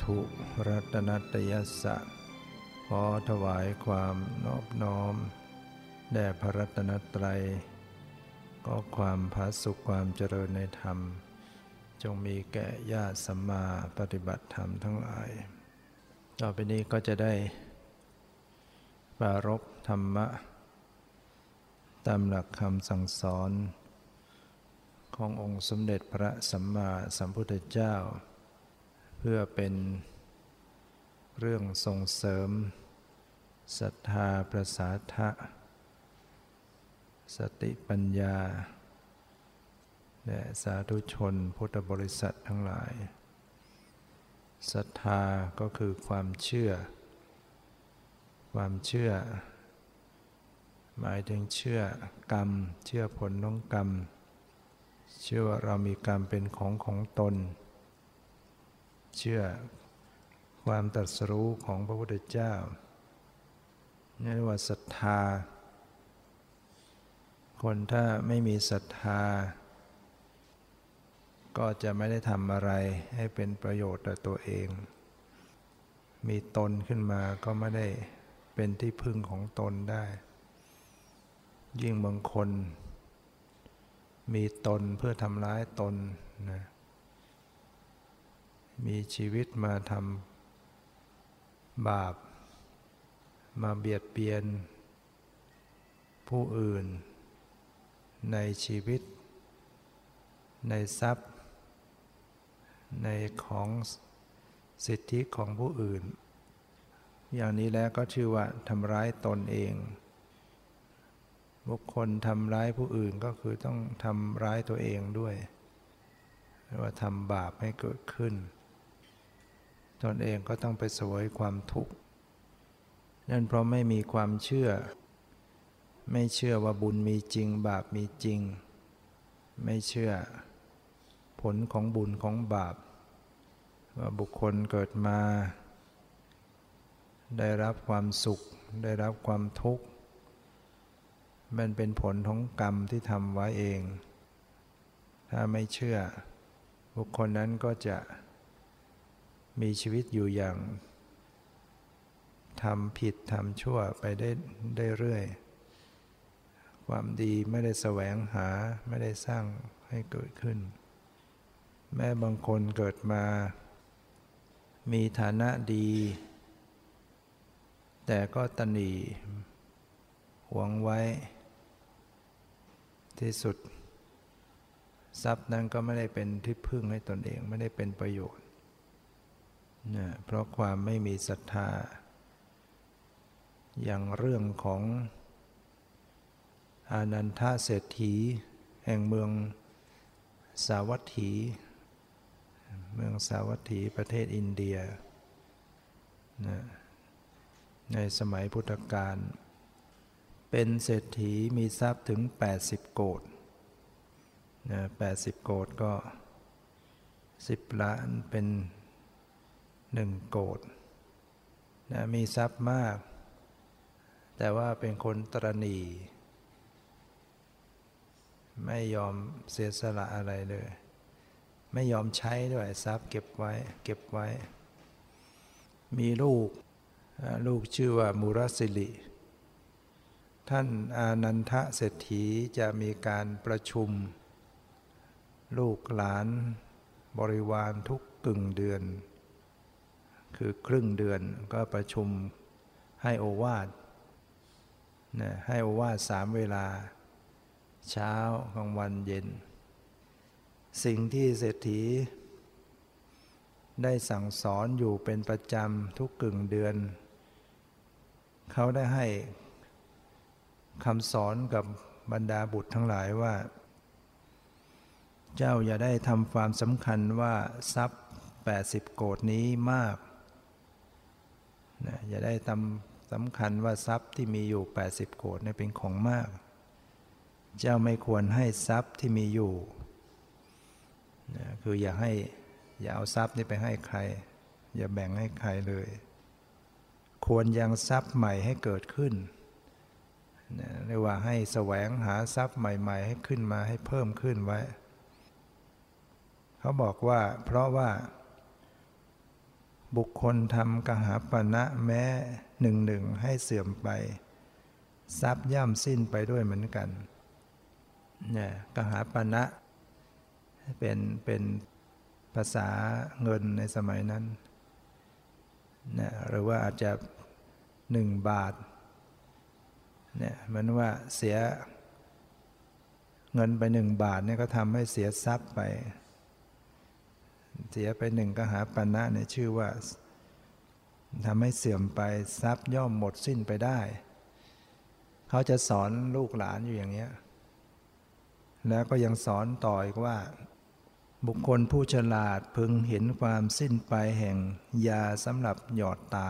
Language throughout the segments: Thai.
นวัตถุรัตนัตยสะขอถวายความนอบน้อม แด่พระรัตนตรัยก็ความผาสุขความเจริญในธรรม จงมีแก่ญาติสัมมาปฏิบัติธรรมทั้งหลาย ต่อไปนี้ก็จะได้ปารบธรรมะ ตามหลักคำสั่งสอน ขององค์สมเด็จพระสัมมาสัมพุทธเจ้า เพื่อเป็นเรื่องส่งเสริมศรัทธาประสาทะ สติปัญญาแด่สาธุชนพุทธบริษัททั้งหลายศรัทธาก็คือความเชื่อ ความเชื่อ หมายถึงเชื่อกรรม เชื่อผลของกรรม เชื่อว่าเรามีกรรมเป็นของของตน เชื่อความตรัสรู้ของพระพุทธเจ้านี่เรียกว่าศรัทธา คนถ้าไม่มีศรัทธา ก็จะไม่ได้ทำอะไรให้เป็นประโยชน์ต่อตัวเอง มีตนขึ้นมาก็ไม่ได้เป็นที่พึ่งของตนได้ ยิ่งบางคน มีตนเพื่อทำร้ายตนนะ มีชีวิตมาทำบาป มาเบียดเบียน ผู้อื่น ในชีวิต ในทรัพย์ ในของสิทธิของผู้อื่น อย่างนี้แล้วก็ชื่อว่าทำร้ายตนเอง บุคคลทำร้ายผู้อื่นก็คือต้องทำร้ายตัวเองด้วยว่าทำบาปให้เกิดขึ้น ตนเองก็ต้องไปสวยความทุกข์นั่นเพราะไม่มีความเชื่อ ไม่เชื่อว่าบุญมีจริง บาปมีจริง ไม่เชื่อ ผลของบุญของบาป ว่าบุคคลเกิดมา ได้รับความสุข ได้รับความทุกข์ มันเป็นผลของกรรมที่ทำไว้เอง ถ้าไม่เชื่อ บุคคลนั้นก็จะ มีชีวิตอยู่อย่างทำผิดทำชั่วไปได้ได้เรื่อย ความดีไม่ได้แสวงหาไม่ได้สร้างให้เกิดขึ้น แม้บางคนเกิดมา มีฐานะดี แต่ก็ตนีหวงไว้ ที่สุด ทรัพย์นั้นก็ไม่ได้เป็นที่พึ่งให้ตนเองไม่ได้เป็นประโยชน์ นะเพราะความไม่มีศรัทธา อย่างเรื่องของอานันทเศรษฐี แห่งเมืองสาวัตถี เมืองสาวัตถีประเทศอินเดียนะในสมัยพุทธกาลเป็นเศรษฐีมีทรัพย์ถึง 80 โกดนะ80 โกดก็ 10 ล้านเป็น หนึ่งโกดนะมีทรัพย์มาก แต่ว่าเป็นคนตรณี ไม่ยอมเสียสละอะไรเลย ไม่ยอมใช้ด้วยทรัพย์เก็บไว้ เก็บไว้ มีลูก ลูกชื่อว่ามูรสิริท่านอานันทะเศรษฐีจะมีการประชุม ลูกหลานบริวารทุกกึ่งเดือน คือครึ่งเดือนก็ประชุมให้โอวาทนะให้โอวาทสามเวลา เช้ากลางวันเย็น สิ่งที่เศรษฐี ได้สั่งสอนอยู่เป็นประจำทุกกึ่งเดือน เขาได้ให้คำสอนกับบรรดาบุตรทั้งหลายว่า เจ้าอย่าได้ทำความสำคัญว่าทรัพย์ 80 โกดนี้มาก นะอย่าได้ทำสำคัญว่าทรัพย์ที่มีอยู่ 80 โกดเนี่ยเป็นของมาก เจ้าไม่ควรให้ทรัพย์ที่มีอยู่นะคืออย่าให้อย่าเอาทรัพย์นี้ไปให้ใคร อย่าแบ่งให้ใครเลย ควรยังทรัพย์ใหม่ให้เกิดขึ้นนะเรียกว่าให้แสวงหาทรัพย์ใหม่ ๆ ให้ขึ้นมาให้เพิ่มขึ้นไว้ เขาบอกว่าเพราะว่า บุคคลทำกหาปณะแม้หนึ่งหนึ่งให้เสื่อมไป ทรัพย์ย่ำสิ้นไปด้วยเหมือนกันเนี่ยกหาปณะเป็นเป็นภาษาเงินในสมัยนั้นนะหรือว่าอาจจะหนึ่งบาทเนี่ยมันว่าเสียเงินไปหนึ่งบาทเนี่ยก็ทำให้เสียทรัพย์ไป เสียไปหนึ่งก็หาปันะเนี่ยชื่อว่าทำให้เสื่อมไปทรัพย์ย่อมหมดสิ้นไปได้ เขาจะสอนลูกหลานอยู่อย่างเนี้ยแล้วก็ยังสอนต่ออีกว่า บุคคลผู้ฉลาดพึงเห็นความสิ้นไปแห่งยาสำหรับหยอดตา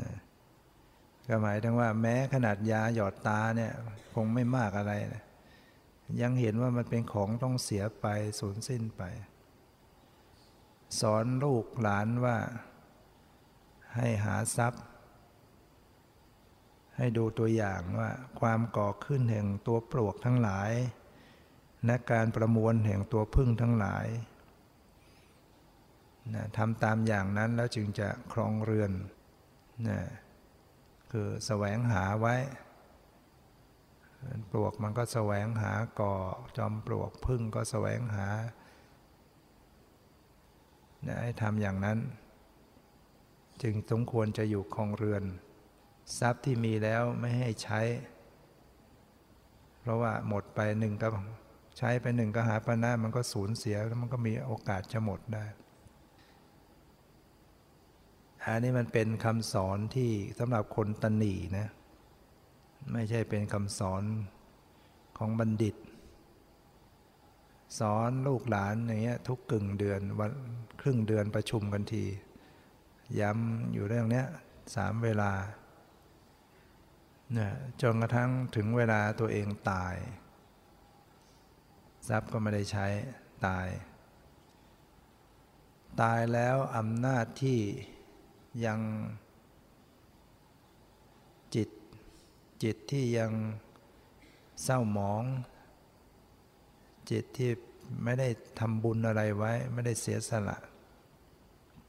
นะก็หมายถึงว่าแม้ขนาดยาหยอดตาเนี่ยคงไม่มากอะไรนะ ยังเห็นว่ามันเป็นของต้องเสียไปสูญสิ้นไป สอนลูกหลานว่า ให้หาทรัพย์ ให้ดูตัวอย่างว่า ความก่อขึ้นแห่งตัวปลวกทั้งหลาย และการประมวลแห่งตัวพึ่งทั้งหลายนะทำตามอย่างนั้นแล้วจึงจะครองเรือนนะคือแสวงหาไว้ ปลวกมันก็แสวงหาก่อจอมปลวกพึ่งก็แสวงหาให้ทำอย่างนั้น จึงสมควรจะอยู่คองเรือน ทรัพย์ที่มีแล้วไม่ให้ใช้ เพราะว่าหมดไปหนึ่งก็ใช้ไปหนึ่งก็หาปัญหามันก็สูญเสียแล้วมันก็มีโอกาสจะหมดได้อันนี้มันเป็นคำสอนที่สำหรับคนตนีนะ ไม่ใช่เป็นคำสอนของบัณฑิต สอนลูกหลานอย่างเงี้ยทุกกึ่งเดือนวันครึ่งเดือนประชุมกันที ย้ำอยู่เรื่องเนี้ยสามเวลาเนี่ยจนกระทั่งถึงเวลาตัวเองตาย ทรัพย์ก็ไม่ได้ใช้ตาย ตายแล้วอำนาจที่ยังจิต จิตที่ยังเศร้าหมอง จิตที่ไม่ได้ทำบุญอะไรไว้ ไม่ได้เสียสละ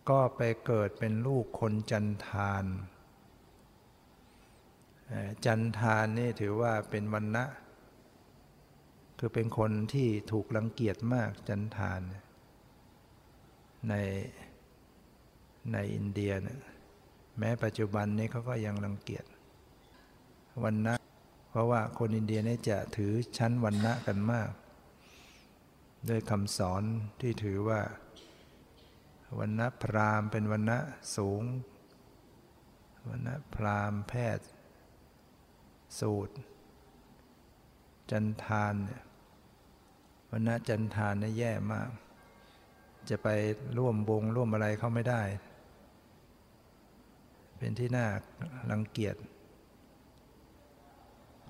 ก็ไปเกิดเป็นลูกคนจันทานจันทานนี่ถือว่าเป็นวันนะคือเป็นคนที่ถูกรังเกียจมากจันทาน ในในอินเดียนะแม้ปัจจุบันนี้เขาก็ยังรังเกียจ วันนะเพราะว่าคนอินเดียนี่จะถือชั้นวันนะกันมาก ด้วยคำสอนที่ถือว่าวันนะพราหมณ์เป็นวันนะสูงวันนะพราหมณ์แพทย์ สูตร จันทานเนี่ยวันนะจันทานนี่แย่มาก จะไปร่วมวงร่วมอะไรเขาไม่ได้ เป็นที่น่ารังเกียจ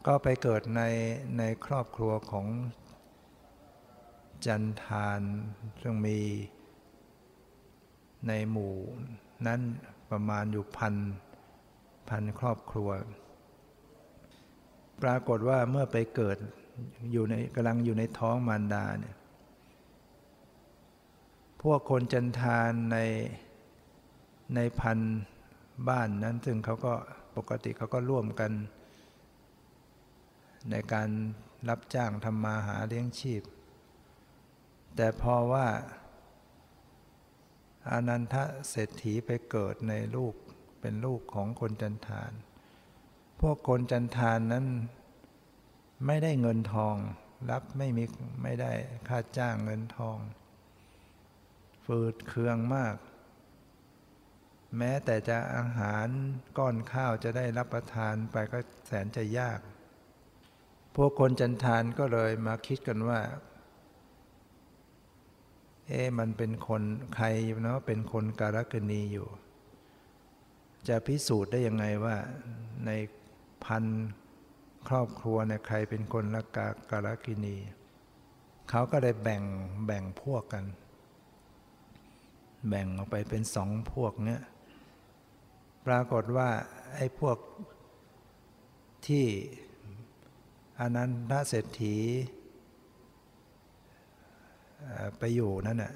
ก็ไปเกิดในในครอบครัวของจันทานซึ่งมีในหมู่นั้นประมาณอยู่พันพันครอบครัว ปรากฏว่าเมื่อไปเกิดอยู่ในกำลังอยู่ในท้องมารดาเนี่ยพวกคนจันทานในในพันบ้านนั้น ซึ่งเขาก็ปกติเขาก็ร่วมกัน ในการรับจ้างทำมาหาเลี้ยงชีพ แต่พอว่าอานันทะเศรษฐีไปเกิดในลูกเป็นลูกของคนจันทาน พวกคนจันทานนั้นไม่ได้เงินทอง รับไม่มีไม่ได้ค่าจ้างเงินทอง ฝืดเคืองมาก แม้แต่จะอาหารก้อนข้าวจะได้รับประทานไปก็แสนจะยาก พวกคนจันทานก็เลยมาคิดกันว่า เอ๊มันเป็นคนใครเนาะเป็นคนการกณีอยู่ จะพิสูจน์ได้ยังไงว่า ในพันครอบครัวเนี่ยใครเป็นคนละกาการกินี เขาก็เลยแบ่งแบ่งพวกกัน แบ่งออกไปเป็นสองพวกเนี้ยปรากฏว่าไอ้พวกที่ อนันทเศรษฐีไปอยู่นั่นน่ะ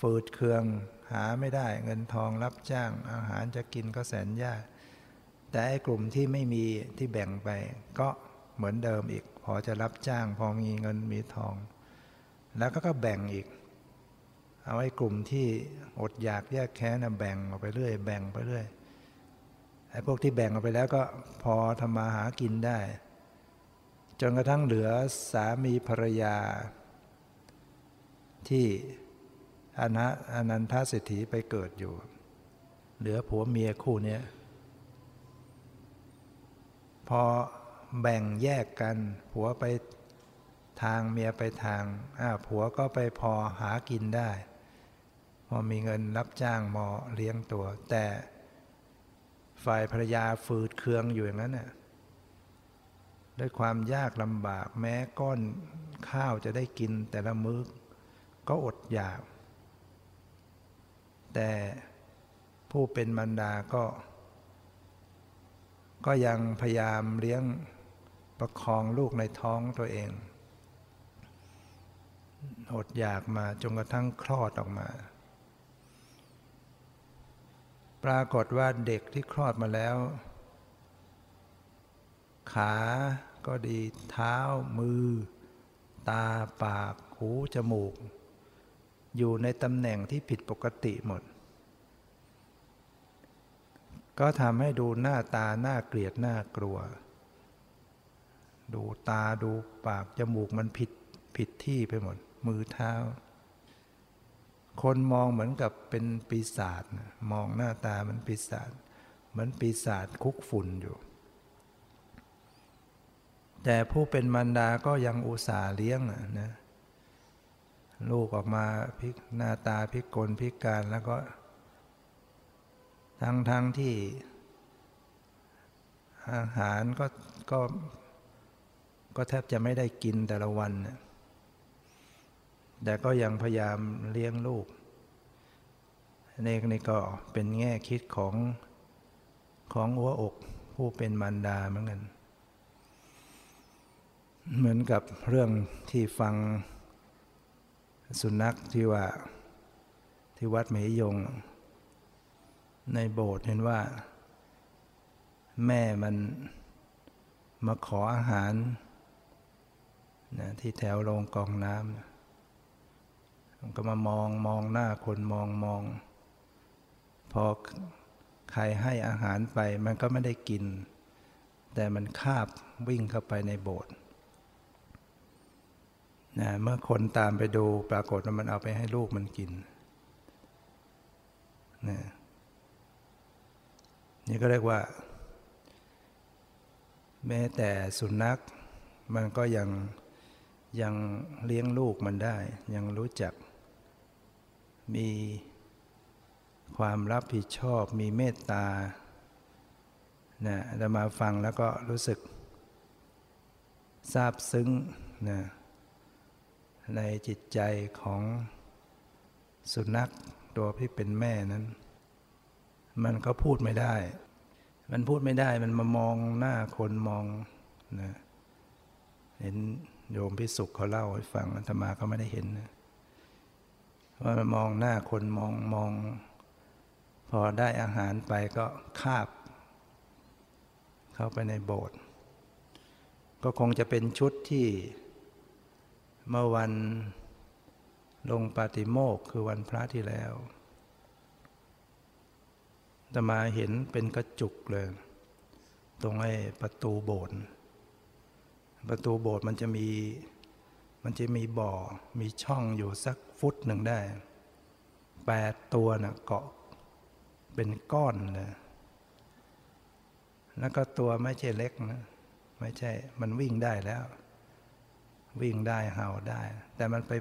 ฝืดเคืองหาไม่ได้เงินทองรับจ้าง อาหารจะกินก็แสนยาก แต่ไอ้กลุ่มที่ไม่มีที่แบ่งไป ก็เหมือนเดิมอีก พอจะรับจ้าง พอมีเงินมีทอง แล้วก็ก็แบ่งอีก เอาไอ้กลุ่มที่อดอยากแยกแค้นแบ่งออกไปเรื่อย แบ่งไปเรื่อยไอ้พวกที่แบ่งออกไปแล้วก็พอทำมาหากินได้ จนกระทั่งเหลือสามีภรรยา ที่อนะอนันทเศรษฐีไปเกิดอยู่ เหลือผัวเมียคู่นี้พอแบ่งแยกกัน ผัวไปทางเมียไปทางอ่าผัวก็ไปพอหากินได้ พอมีเงินรับจ้างมอเลี้ยงตัว แต่ฝ่ายภรรยาฝืดเคืองอยู่อย่างนั้นน่ะ ด้วยความยากลำบากแม้ก้อนข้าวจะได้กินแต่ละมื้อก็อดอยาก แต่ผู้เป็นมารดาก็ ก็ยังพยายามเลี้ยงประคองลูกในท้องตัวเองอดอยากมาจนกระทั่งคลอดออกมา ปรากฏว่าเด็กที่คลอดมาแล้ว ขาก็ดีเท้ามือ ตาปากหูจมูก อยู่ในตำแหน่งที่ผิดปกติหมด ก็ทำให้ดูหน้าตาหน้าเกลียดหน้ากลัว ดูตาดูปากจมูกมันผิดผิดที่ไปหมด มือเท้า คนมองเหมือนกับเป็นปีศาจมองหน้าตามันปีศาจเหมือนปีศาจคุกฝุ่นอยู่ แต่ผู้เป็นมารดาก็ยังอุตส่าห์เลี้ยงนะลูกออกมาพิกหน้าตาพิกลพิการแล้วก็ ทั้งทั้งที่ อาหารก็ก็ก็แทบจะไม่ได้กินแต่ละวันนะแต่ก็ยังพยายามเลี้ยงลูกนี่นี่ก็เป็นแง่คิดของของหัวอกผู้เป็นมารดาเหมือนกัน เหมือนกับเรื่องที่ฟังสุนัขที่ว่าที่วัดเมยง ในโบสถ์เห็นว่า แม่มันมาขออาหารนะที่แถวโรงกองน้ำมันก็มามองมองหน้าคนมองมอง พอใครให้อาหารไปมันก็ไม่ได้กิน แต่มันคาบวิ่งเข้าไปในโบสถ์ นะเมื่อคนตามไปดูปรากฏว่ามันเอาไปให้ลูกมันกินนะนี่ก็เรียกว่า แม้แต่สุนัข มันก็ยังยังเลี้ยงลูกมันได้ ยังรู้จัก มีความรับผิดชอบ มีเมตตานะจะมาฟังแล้วก็รู้สึกซาบซึ้งนะ ในจิตใจของสุนัขตัวที่เป็นแม่นั้น มันก็พูดไม่ได้ มันพูดไม่ได้มันมามองหน้าคนมองนะเห็นโยมพิสุขเขาเล่าให้ฟังธรรมาก็ไม่ได้เห็นนะว่ามันมองหน้าคนมองมอง พอได้อาหารไปก็คาบ เข้าไปในโบสถ์ก็คงจะเป็นชุดที่ เมื่อวันลงปาติโมกคือวันพระที่แล้วตมาเห็นเป็นกระจุกเลย ตรงไอ้ประตูโบสถ์ประตูโบสถ์มันจะมีมันจะมีบ่อ มีช่องอยู่สักฟุตหนึ่งได้แปดตัวนะ่ะเกาะเป็นก้อนเลยแล้วก็ตัวไม่ใช่เล็กนะ ไม่ใช่ มันวิ่งได้แล้ว วิ่งได้เห่าได้ แต่มันไป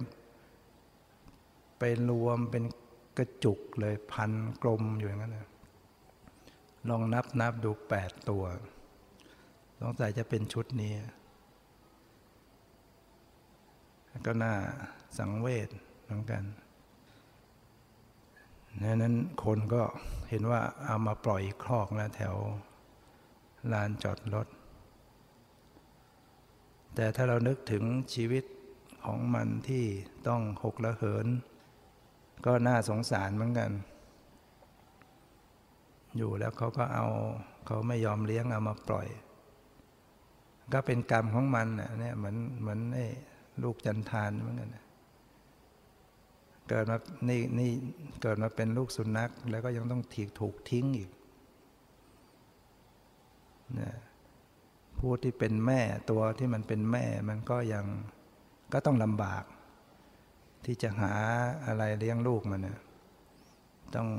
ไปรวมเป็นกระจุกเลยพันกลมอยู่อย่างนั้นนะลองนับนับดูแปดตัวสงสัยจะเป็นชุดนี้ ก็น่าสังเวชเหมือนกันนั้นคนก็เห็นว่าเอามาปล่อยคลอกแล้วแถวลานจอดรถ แต่ถ้าเรานึกถึงชีวิตของมันที่ต้องหกละเหิน ก็น่าสงสารเหมือนกัน อยู่แล้วเขาก็เอาเขาไม่ยอมเลี้ยงเอามาปล่อย ก็เป็นกรรมของมันเนี่ยเหมือนเหมือนไอ้ลูกจันทานเหมือนกันเกิดมานี่นี่เกิดมาเป็นลูกสุนัข แล้วก็ยังต้องถีกถูกทิ้งอีกน่ะ ผู้ที่เป็นแม่ตัวที่มันเป็นแม่มันก็ยังก็ต้องลำบาก ที่จะหาอะไรเลี้ยงลูกมันนะต้อง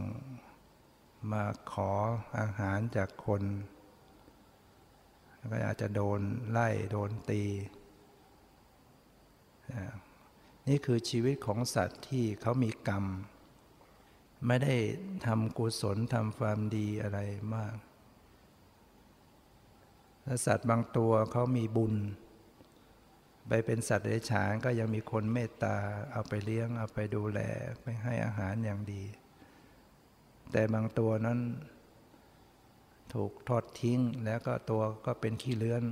มาขออาหารจากคนก็อาจจะโดนไล่โดนตี นี่คือชีวิตของสัตว์ที่เขามีกรรม ไม่ได้ทำกุศลทำความดีอะไรมาก สัตว์บางตัวเขามีบุญ ไปเป็นสัตว์เดรัจฉานก็ยังมีคนเมตตาเอาไปเลี้ยง เอาไปดูแล ไปให้อาหารอย่างดี แต่บางตัวนั้น ถูกทอดทิ้งแล้วก็ตัวก็เป็นขี้เลื้อน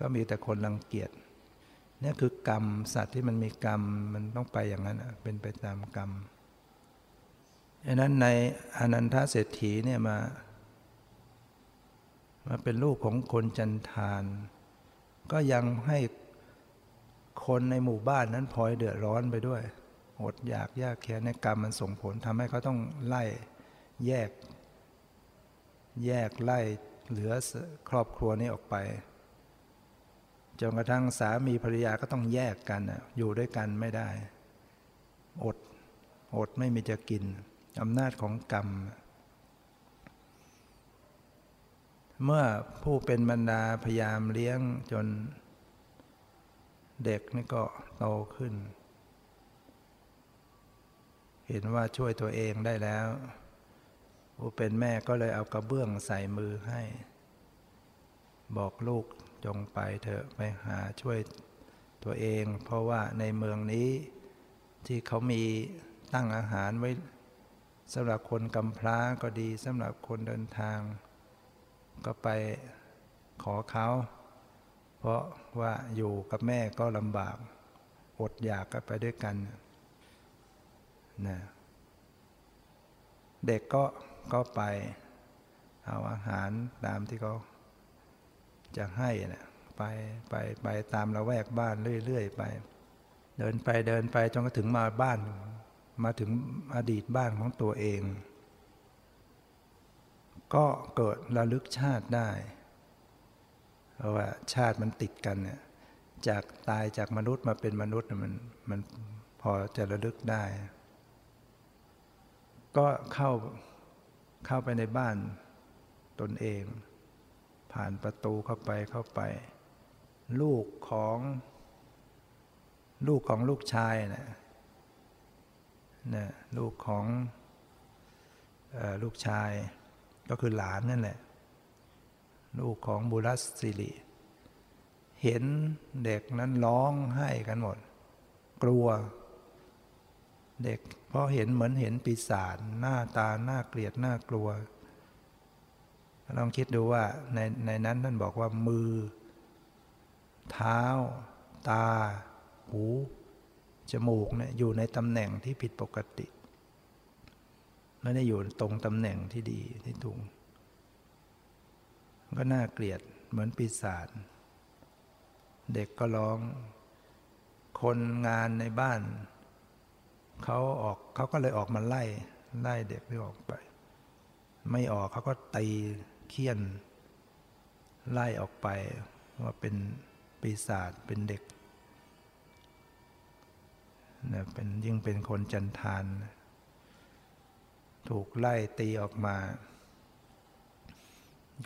ก็มีแต่คนรังเกียจนี่คือกรรมสัตว์ที่มันมีกรรมมันต้องไปอย่างนั้นเป็นไปตามกรรมดังนั้นในอนันทเศรษฐีเนี่ยมา มาเป็นลูกของคนจันทาน ก็ยังให้คนในหมู่บ้านนั้นพลอยเดือดร้อนไปด้วยอดอยากยากแค้นในกรรมมันส่งผลทำให้เขาต้องไล่แยก แยกไล่เหลือครอบครัวนี้ออกไปจนกระทั่งสามีภรรยาก็ต้องแยกกันอยู่ด้วยกันไม่ได้ อด อดไม่มีจะกินอำนาจของกรรมเเมื่อผู้เป็นบรรดาพยายามเลี้ยงจนเด็กนี่ก็โตขึ้น เห็นว่าช่วยตัวเองได้แล้ว ผู้เป็นแม่ก็เลยเอากระเบื้องใส่มือให้ บอกลูกจงไปเถอะไปหาช่วยตัวเอง เพราะว่าในเมืองนี้ที่เขามีตั้งอาหารไว้สำหรับคนกำพร้าก็ดีสำหรับคนเดินทาง ก็ไปขอเขา เพราะว่าอยู่กับแม่ก็ลำบาก อดอยากกันไปด้วยกันนะเด็กก็ก็ไปเอาอาหารตามที่เขาจะให้นะไปไปไปตามละแวกบ้านเรื่อยๆไป เดินไปเดินไปจนกระถึงมาบ้าน มาถึงอดีตบ้านของตัวเอง ก็เกิดระลึกชาติได้ เพราะว่าชาติมันติดกันเนี่ยจากตายจากมนุษย์มาเป็นมนุษย์มันมันพอจะระลึกได้ ก็เข้าเข้าไปในบ้านตนเอง ผ่านประตูเข้าไปเข้าไป ลูกของ ลูกของลูกชายนะนะลูกของอลูกชาย ก็คือหลานนั่นแหละ ลูกของบุรัสสิริ เห็นเด็กนั้นร้องไห้กันหมด กลัว เด็กเพราะเห็นเหมือนเห็นปีศาจหน้าตาหน้าเกลียดหน้ากลัวลองคิดดูว่าในในนั้นท่านบอกว่ามือ เท้า ตา หู จมูกเนี่ยอยู่ในตำแหน่งที่ผิดปกติ ไม่ได้อยู่ตรงตำแหน่งที่ดีที่ถูกก็น่าเกลียดเหมือนปีศาจเด็กก็ร้อง คนงานในบ้านเขาออกเขาก็เลยออกมาไล่ไล่เด็กที่ออกไป ไม่ออกเขาก็ตีเคี่ยน ไล่ออกไปว่าเป็นปีศาจเป็นเด็กเนะเป็นยิ่งเป็นคนจันทาน ถูกไล่ตีออกมา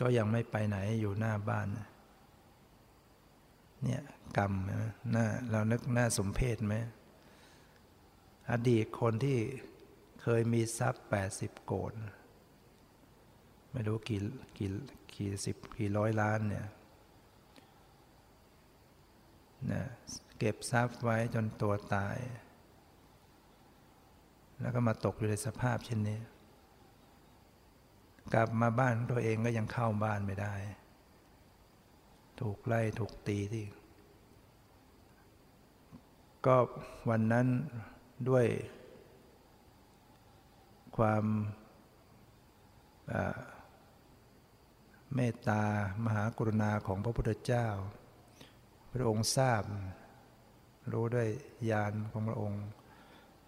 ก็ยังไม่ไปไหนอยู่หน้าบ้าน เนี่ยกรรมนะาเรานึกหน้าสมเพศไหม อดีตคนที่เคยมีทรัพย์80โกดไม่รู้กี่กี่กี่สิบกี่ร้อยล้านเนี่ยนะเก็บทรัพย์ไว้จนตัวตาย แล้วก็มาตกอยู่ในสภาพเช่นนี้ กลับมาบ้านตัวเองก็ยังเข้าบ้านไม่ได้ ถูกไล่ถูกตีที่ ก็วันนั้นด้วยความเมตตามหากรุณาของพระพุทธเจ้า พระองค์ทราบ รู้ด้วยญาณของพระองค์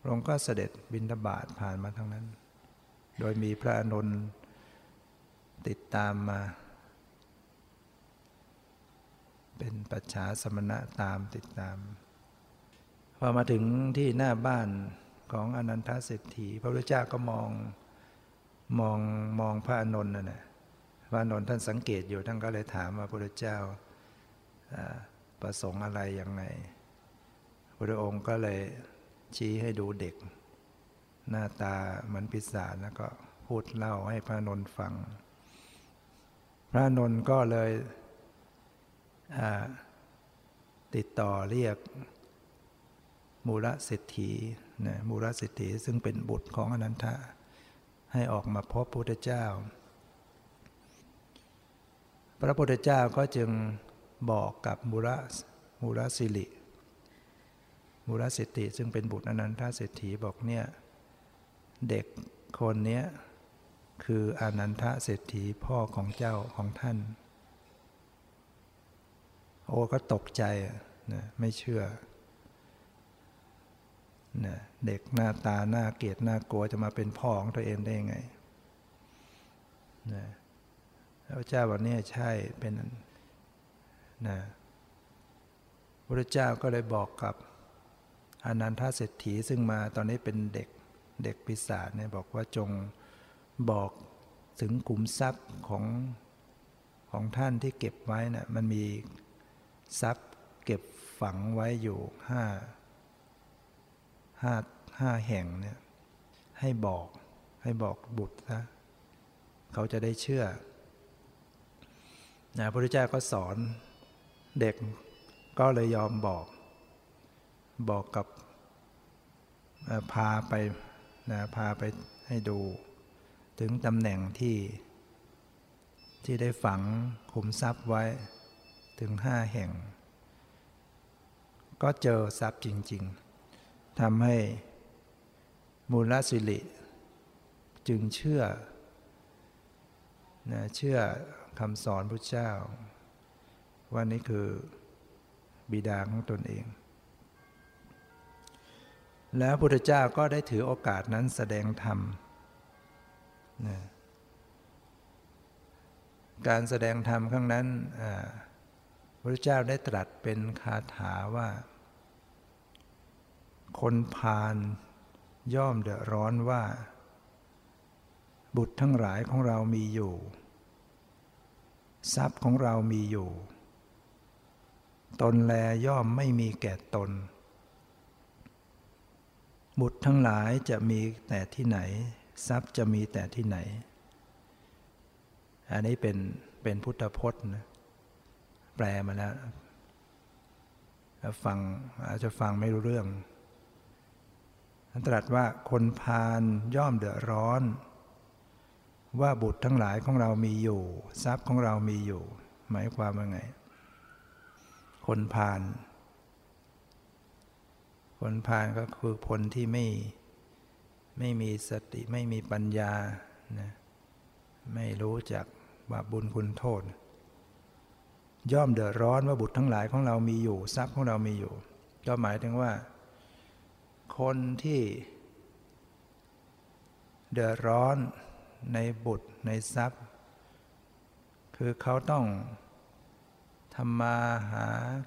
ระองค์ก็เสด็จบินทบาทผ่านมาทั้งนั้น โดยมีพระอนุนติดตามมา เป็นปัจฉาสมณะตามติดตาม พอมาถึงที่หน้าบ้านของอนันทเศรษฐี พระพุทธเจ้าก็มองมองมองพระอนุนน่ะนะพระอนุนท่านสังเกตอยู่ท่านก็เลยถามว่าพระพุทธเจ้าประสงค์อะไรยังไงพระองค์ก็เลย ชี้ให้ดูเด็ก หน้าตาเหมือนปิศาจแล้วก็พูดเล่าให้พระนนท์ฟัง พระนนท์ก็เลยติดต่อเรียกมูลเศรษฐีนะมูลเศรษฐีซึ่งเป็นบุตรของอนันทะ ให้ออกมาพบพระพุทธเจ้า พระพุทธเจ้าก็จึงบอกกับมูลมูลสิริ มูลเศรษฐีซึ่งเป็นบุตรอนันทเศรษฐีบอกเนี่ยเด็กคนนี้คืออนันทเศรษฐีพ่อของเจ้าของท่าน โอ้ก็ตกใจนะไม่เชื่อนะเด็กหน้าตาหน้าเกลียดหน้ากลัวจะมาเป็นพ่อของตัวเองได้ยังไงนะพระเจ้าวันนี้ใช่เป็นนะพระเจ้าก็เลยบอกกับ อนันทเศรษฐีซึ่งมาตอนนี้เป็นเด็กเด็กปิศาจเนี่ยบอกว่าจงบอกถึงกลุ่มทรัพย์ของของท่านที่เก็บไว้นะ่ะมันมีทรัพย์เก็บฝังไว้อยู่ห้าห้าห้าแห่งเนี่ยให้บอกให้บอกบุตรนะเขาจะได้เชื่อนะพระพุทธเจ้าก็สอนเด็กก็เลยยอมบอก บอกกับพาไปนะพาไปให้ดู ถึงตำแหน่งที่ที่ได้ฝังขุมทรัพย์ไว้ถึงห้าแห่ง ก็เจอทรัพย์จริง ๆทำให้มูลสิริจึงเชื่อนะเชื่อคำสอนพระเจ้า ว่านี่คือบิดาของตนเอง แล้วพุทธเจ้าก็ได้ถือโอกาสนั้นแสดงธรรมนะการแสดงธรรมครั้งนั้นพระเจ้าได้ตรัสเป็นคาถาว่า คนพาลย่อมเดือดร้อนว่า บุตรทั้งหลายของเรามีอยู่ ทรัพย์ของเรามีอยู่ ตนแลย่อมไม่มีแก่ตน บุตรทั้งหลายจะมีแต่ที่ไหน ทรัพย์จะมีแต่ที่ไหน อันนี้เป็นเป็นพุทธพจน์นะแปลมาแล้วฟังอาจจะฟังไม่รู้เรื่องานตรัสว่าคนพาลย่อมเดือดร้อน ว่าบุตรทั้งหลายของเรามีอยู่ ทรัพย์ของเรามีอยู่ หมายความว่าไง คนพาล คนพาลก็คือคนที่ไม่ไม่มีสติไม่มีปัญญานะไม่รู้จักบาปบุญคุณโทษ ย่อมเดือดร้อนว่าบุตรทั้งหลายของเรามีอยู่ ทรัพย์ของเรามีอยู่ ก็หมายถึงว่า คนที่ เดือดร้อนในบุตรในทรัพย์ คือเขาต้องทำมาหา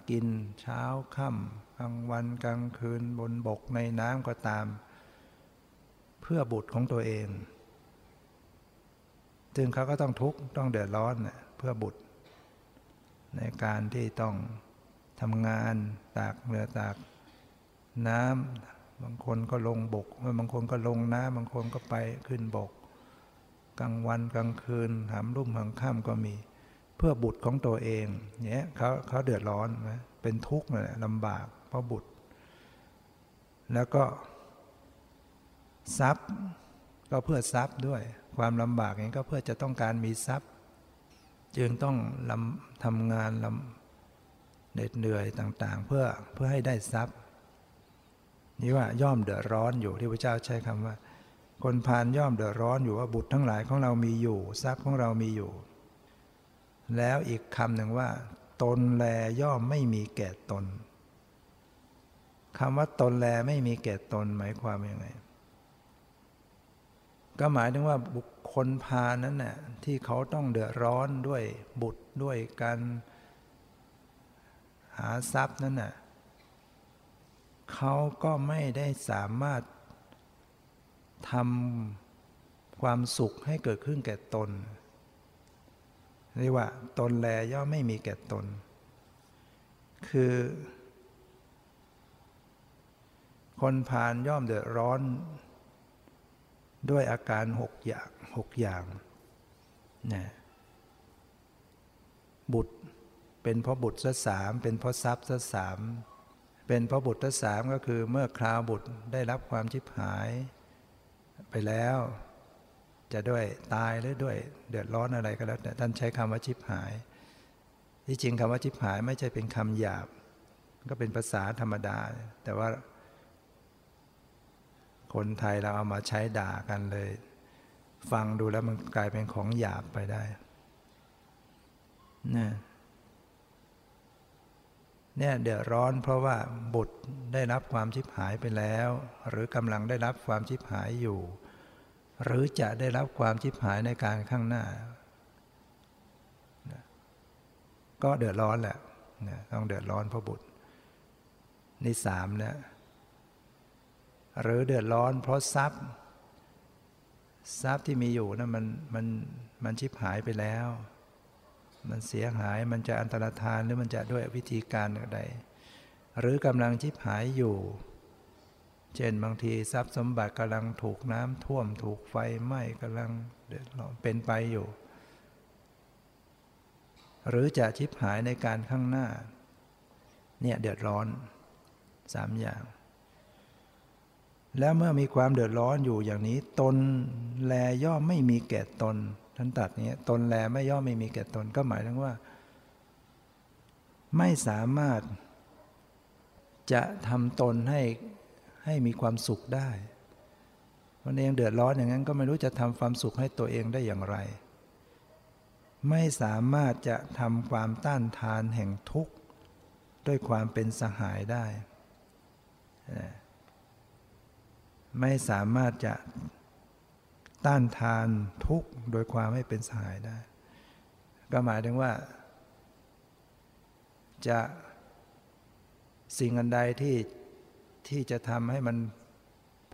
กินเช้าค่ำ ลางวันกลางคืนบนบกในน้ำก็ตาม เพื่อบุตรของตัวเอง จึงเขาก็ต้องทุกข์ต้องเดือดร้อนเพื่อบุตร ในการที่ต้องทำงานตากเรือตากน้ำบางคนก็ลงบก บางคนก็ลงน้ำบางคนก็ไปขึ้นบก กลางวันกลางคืนหามรุ่มหางค่ำก็มี เพื่อบุตรของตัวเองเนี่ยเขาเขาเดือดร้อนนะเป็นทุกข์นะลำบาก พราะบุตร แล้วก็ทรัพย์ก็เพื่อทรัพย์ด้วย ความลำบากนี้ก็เพื่อจะต้องการมีทรัพย์ จึงต้องลำทำงานลำเหน็ดเหนื่อยต่างๆ เพื่อเพื่อให้ได้ทรัพย์ นี่ว่าย่อมเดือดร้อนอยู่ที่พระเจ้าใช้คำว่า คนพานย่อมเดือดร้อนอยู่ว่าบุตรทั้งหลายของเรามีอยู่ ทรัพย์ของเรามีอยู่ แล้วอีกคำหนึ่งว่า ตนแลย่อมไม่มีแก่ตน คำว่าตนแลไม่มีแก่ตนหมายความยังไง ก็หมายถึงว่าบุคคลพานั้นน่ะที่เขาต้องเดือดร้อนด้วยบุตรด้วยการหาทรัพย์นั้นน่ะเขาก็ไม่ได้สามารถทำความสุขให้เกิดขึ้นแก่ตนเรียกว่า ตนแลย่อมไม่มีแก่ตน คือ คนพานย่อมเดือดร้อน ด้วยอาการหกอย่างหกอย่างนะบุตรเป็นเพราะบุตรซะสามเป็นเพราะทรัพย์ซะสามเป็นเพราะบุตรทั้งสามก็คือเมื่อคราวบุตรได้รับความชิบหาย ไปแล้ว จะด้วยตายหรือด้วยเดือดร้อนอะไรก็แล้วแต่ท่านใช้คำว่าชิบหาย ที่จริงคำว่าชิบหายไม่ใช่เป็นคำหยาบ ก็เป็นภาษาธรรมดา แต่ว่า คนไทยเราเอามาใช้ด่ากันเลย ฟังดูแล้วมันกลายเป็นของหยาบไปได้นะเนี่ยเดือดร้อนเพราะว่าบุตรได้รับความชิบหายไปแล้ว หรือกำลังได้รับความชิบหายอยู่ หรือจะได้รับความชิบหายในการข้างหน้า ก็เดือดร้อนแหละต้องเดือดร้อนเพราะบุตรนี่สามเนี่ย หรือเดือดร้อนเพราะทรัพย์ ทรัพย์ที่มีอยู่นะั้นมันมันมันชิบหายไปแล้ว มันเสียหายมันจะอันตรธานหรือมันจะด้วยวิธีการใดหรือกำลังชิบหายอยู่ เช่นบางทีทรัพย์สมบัติกำลังถูกน้ำท่วมถูกไฟไหม้กำลังเดือดร้อนเป็นไปอยู่ หรือจะชิบหายในการข้างหน้า เนี่ยเดือดร้อนสามอย่าง แล้วเมื่อมีความเดือดร้อนอยู่อย่างนี้ ตนแลย่อมไม่มีแก่ตนท่านตัดนี้ตนแลไม่ย่อมไม่มีแก่ตนก็หมายถึงว่า ไม่สามารถจะทำตนให้ให้มีความสุขได้วันเองเดือดร้อนอย่างนั้นก็ไม่รู้จะทำความสุขให้ตัวเองได้อย่างไร ไม่สามารถจะทำความต้านทานแห่งทุกข์ ด้วยความเป็นสหายได้ ไม่สามารถจะต้านทานทุกข์โดยความไม่เป็นสหายได้ ก็หมายถึงว่า จะสิ่งอันใดที่ที่จะทำให้มัน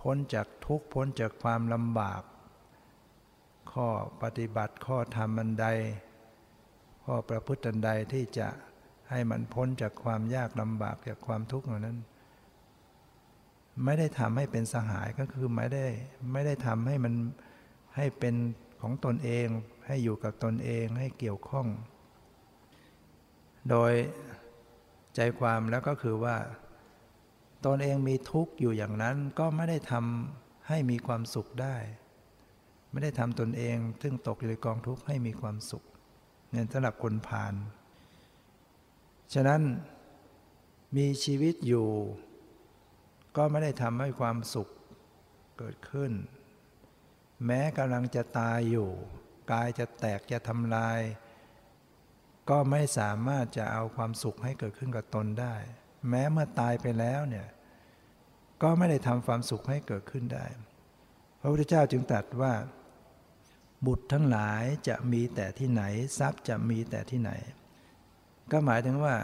พ้นจากทุกข์พ้นจากความลำบาก ข้อปฏิบัติข้อธรรมอันใด ข้อประพฤติอันใดที่จะให้มันพ้นจากความยากลำบากจากความทุกข์เหล่านั้น ไม่ได้ทำให้เป็นสหายก็คือไม่ได้ไม่ได้ทำให้มันให้เป็นของตนเอง ให้อยู่กับตนเองให้เกี่ยวข้อง โดยใจความแล้วก็คือว่า ตนเองมีทุกข์อยู่อย่างนั้นก็ไม่ได้ทำให้มีความสุขได้ ไม่ได้ทำตนเอง ซึ่งตกอยู่ในกองทุกข์ให้มีความสุขเนี่ยสำหรับคนผ่าน ฉะนั้นมีชีวิตอยู่ ก็ไม่ได้ทำให้ความสุขเกิดขึ้น แม้กำลังจะตายอยู่ กายจะแตกจะทำลาย ก็ไม่สามารถจะเอาความสุขให้เกิดขึ้นกับตนได้ แม้เมื่อตายไปแล้วเนี่ยก็ไม่ได้ทำความสุขให้เกิดขึ้นได้ พระพุทธเจ้าจึงตรัสว่า บุตรทั้งหลายจะมีแต่ที่ไหน ทรัพย์จะมีแต่ที่ไหน ก็หมายถึงว่า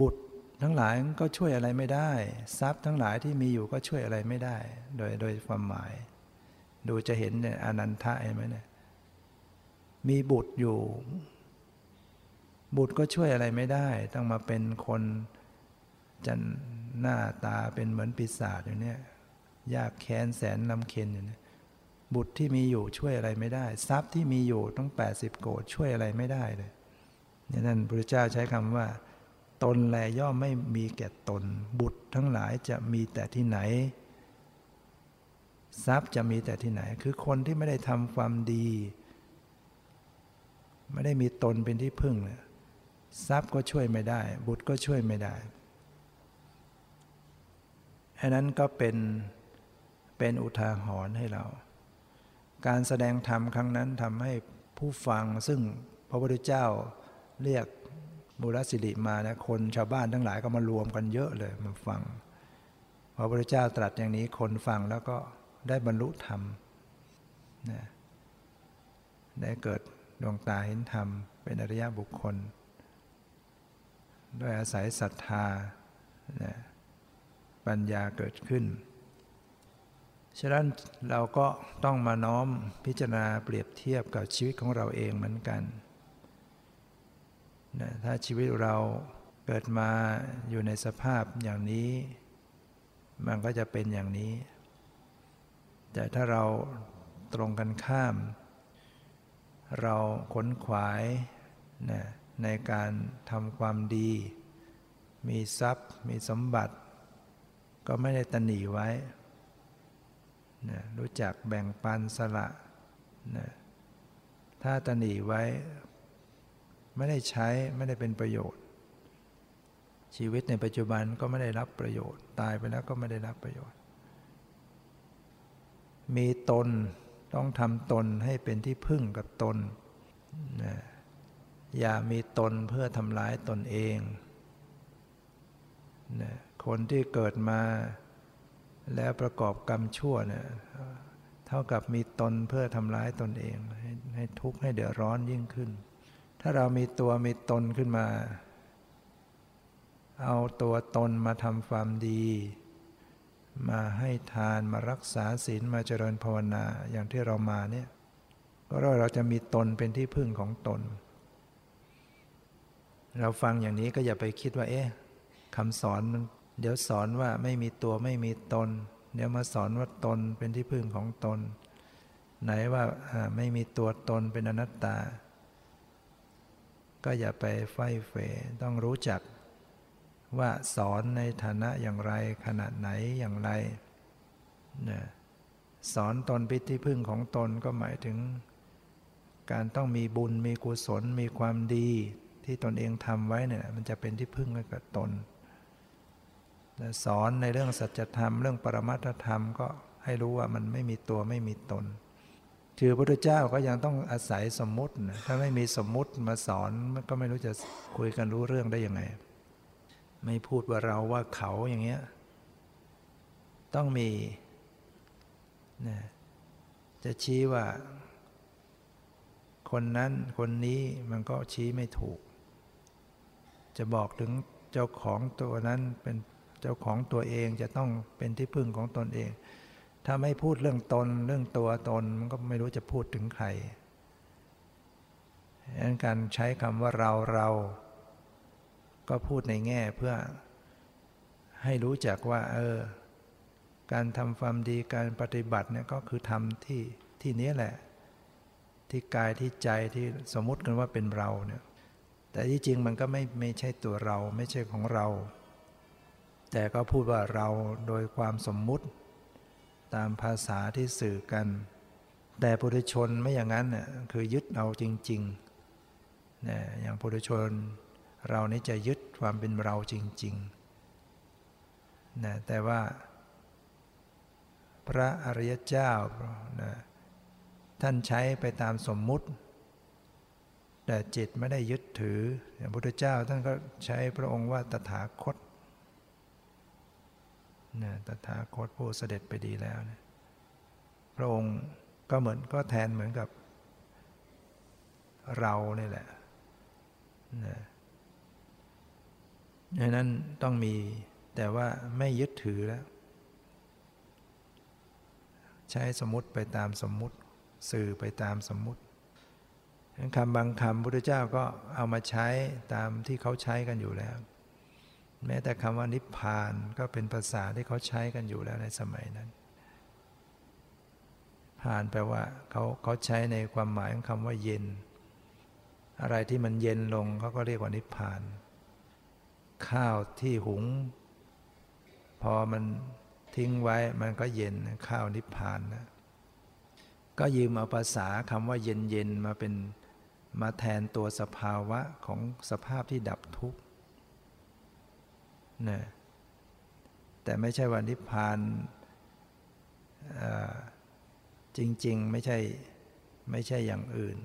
บุตร ทั้งหลายก็ช่วยอะไรไม่ได้ ทรัพย์ทั้งหลายที่มีอยู่ก็ช่วยอะไรไม่ได้ โดยโดยความหมาย ดูจะเห็นเนี่ยอนันทะเห็นไหมเนี่ยมีบุตรอยู่ บุตรก็ช่วยอะไรไม่ได้ ต้องมาเป็นคนจันหน้าตาเป็นเหมือนปีศาจอยู่เนี่ย ยากแค้นแสนลำเค็นอยู่เนี่ยบุตรที่มีอยู่ช่วยอะไรไม่ได้ ทรัพย์ที่มีอยู่ต้อง 80 โกดช่วยอะไรไม่ได้เลยนี่นั่นพระเจ้าใช้คำว่า ตนแลย่อมไม่มีแก่ตน บุตรทั้งหลายจะมีแต่ที่ไหน ทรัพย์จะมีแต่ที่ไหน คือคนที่ไม่ได้ทำความดี ไม่ได้มีตนเป็นที่พึ่งเนี่ยทรัพย์ก็ช่วยไม่ได้ บุตรก็ช่วยไม่ได้ออันนั้นก็เป็นเป็นอุทาหรณ์ให้เรา การแสดงธรรมครั้งนั้นทำให้ผู้ฟังซึ่งพระพุทธเจ้าเรียก บุรสิริมานะคนชาวบ้านทั้งหลายก็มารวมกันเยอะเลยมาฟังพระพุทธเจ้าตรัสอย่างนี้คนฟังแล้วก็ได้บรรลุธรรมนะได้เกิดดวงตาเห็นธรรม เป็นอริยบุคคล ด้วยอาศัยศรัทธานะปัญญาเกิดขึ้น ฉะนั้นเราก็ต้องมาน้อมพิจารณาเปรียบเทียบกับชีวิตของเราเองเหมือนกัน นะถ้าชีวิตเราเกิดมาอยู่ในสภาพอย่างนี้ มันก็จะเป็นอย่างนี้ แต่ถ้าเราตรงกันข้าม เราขนขวายนะในการทำความดี มีทรัพย์ มีสมบัติ ก็ไม่ได้ตนีไว้นะรู้จักแบ่งปันสละนะถ้าตนีไว้ ไม่ได้ใช้ไม่ได้เป็นประโยชน์ ชีวิตในปัจจุบันก็ไม่ได้รับประโยชน์ ตายไปแล้วก็ไม่ได้รับประโยชน์ มีตนต้องทำตนให้เป็นที่พึ่งกับตนนะอย่ามีตนเพื่อทำร้ายตนเองนะคนที่เกิดมาแล้วประกอบกรรมชั่วเนะี่ยเท่ากับมีตนเพื่อทำร้ายตนเอง ให้ให้ทุกข์ให้เดือดร้อนยิ่งขึ้น ถ้าเรามีตัวมีตนขึ้นมา เอาตัวตนมาทำความดี มาให้ทานมารักษาศีลมาเจริญภาวนาอย่างที่เรามาเนี่ยก็เราจะมีตนเป็นที่พึ่งของตน เราฟังอย่างนี้ก็อย่าไปคิดว่า เอ๊ะคำสอนมันเดี๋ยวสอนว่าไม่มีตัวไม่มีตน เดี๋ยวมาสอนว่าตนเป็นที่พึ่งของตน ไหนว่าไม่มีตัวตนเป็นอนัตตา ก็อย่าไปไฟเฟต้องรู้จักว่าสอนในฐานะอย่างไรขนาดไหนอย่างไรนะสอนตนเป็นที่พึ่งของตนก็หมายถึง การต้องมีบุญมีกุศลมีความดี ที่ตนเองทำไว้เนี่ยมันจะเป็นที่พึ่งให้กับตนสอนในเรื่องสัจธรรมเรื่องปรมัตธรรมก็ให้รู้ว่ามันไม่มีตัวไม่มีตน คือพระพุทธเจ้าก็ยังต้องอาศัยสมมุติถ้าไม่มีสมมุติมาสอนก็ไม่รู้จะคุยกันรู้เรื่องได้ยังไง ไม่พูดว่าเราว่าเขาอย่างเงี้ยต้องมีนะจะชี้ว่า คนนั้นคนนี้มันก็ชี้ไม่ถูก จะบอกถึงเจ้าของตัวนั้นเป็นเจ้าของตัวเองจะต้องเป็นที่พึ่งของตนเอง ถ้าไม่พูดเรื่องตนเรื่องตัวตนมันก็ไม่รู้จะพูดถึงใครดังนั้นการใช้คำว่าเราเราก็พูดในแง่เพื่อให้รู้จักว่า เออ การทำความดีการปฏิบัติเนี่ยก็คือทำที่ที่นี้แหละ ที่กายที่ใจที่สมมุติกันว่าเป็นเราเนี่ยแต่ที่จริงมันก็ไม่ไม่ใช่ตัวเราไม่ใช่ของเรา แต่ก็พูดว่าเราโดยความสมมุติ ตามภาษาที่สื่อกัน แต่ปุถุชนไม่อย่างนั้นน่ยคือยึดเอาจริงๆนะอย่างปุถุชนเรานี่จะยึดความเป็นเราจริงๆนะแต่ว่า พระอริยเจ้านะท่านใช้ไปตามสมมุติ แต่จิตไม่ได้ยึดถืออย่างพุทธเจ้าท่านก็ใช้พระองค์ว่าตถาคต นะตถาคตผู้เสด็จไปดีแล้วนะพระองค์ก็เหมือนก็แทนเหมือนกับเรานี่แหละนะดังนั้นต้องมีแต่ว่าไม่ยึดถือแล้ว ใช้สมมติไปตามสมมุติ สื่อไปตามสมมุติคำบางคำพุทธเจ้าก็เอามาใช้ตามที่เขาใช้กันอยู่แล้ว แม้แต่คำว่านิพพานก็เป็นภาษาที่เขาใช้กันอยู่แล้วในสมัยนั้นผ่านแปลว่าเขาเขาใช้ในความหมายของคำว่าเย็น อะไรที่มันเย็นลงเขาก็เรียกว่านิพพาน ข้าวที่หุง พอมันทิ้งไว้มันก็เย็นข้าวนิพพานนะก็ยืมเอาภาษาคำว่าเย็นเย็นมาเป็นมาแทนตัวสภาวะของสภาพที่ดับทุกข์ นะแต่ไม่ใช่ว่านิพพานจริง ๆ ไม่ใช่ไม่ใช่อย่างอื่น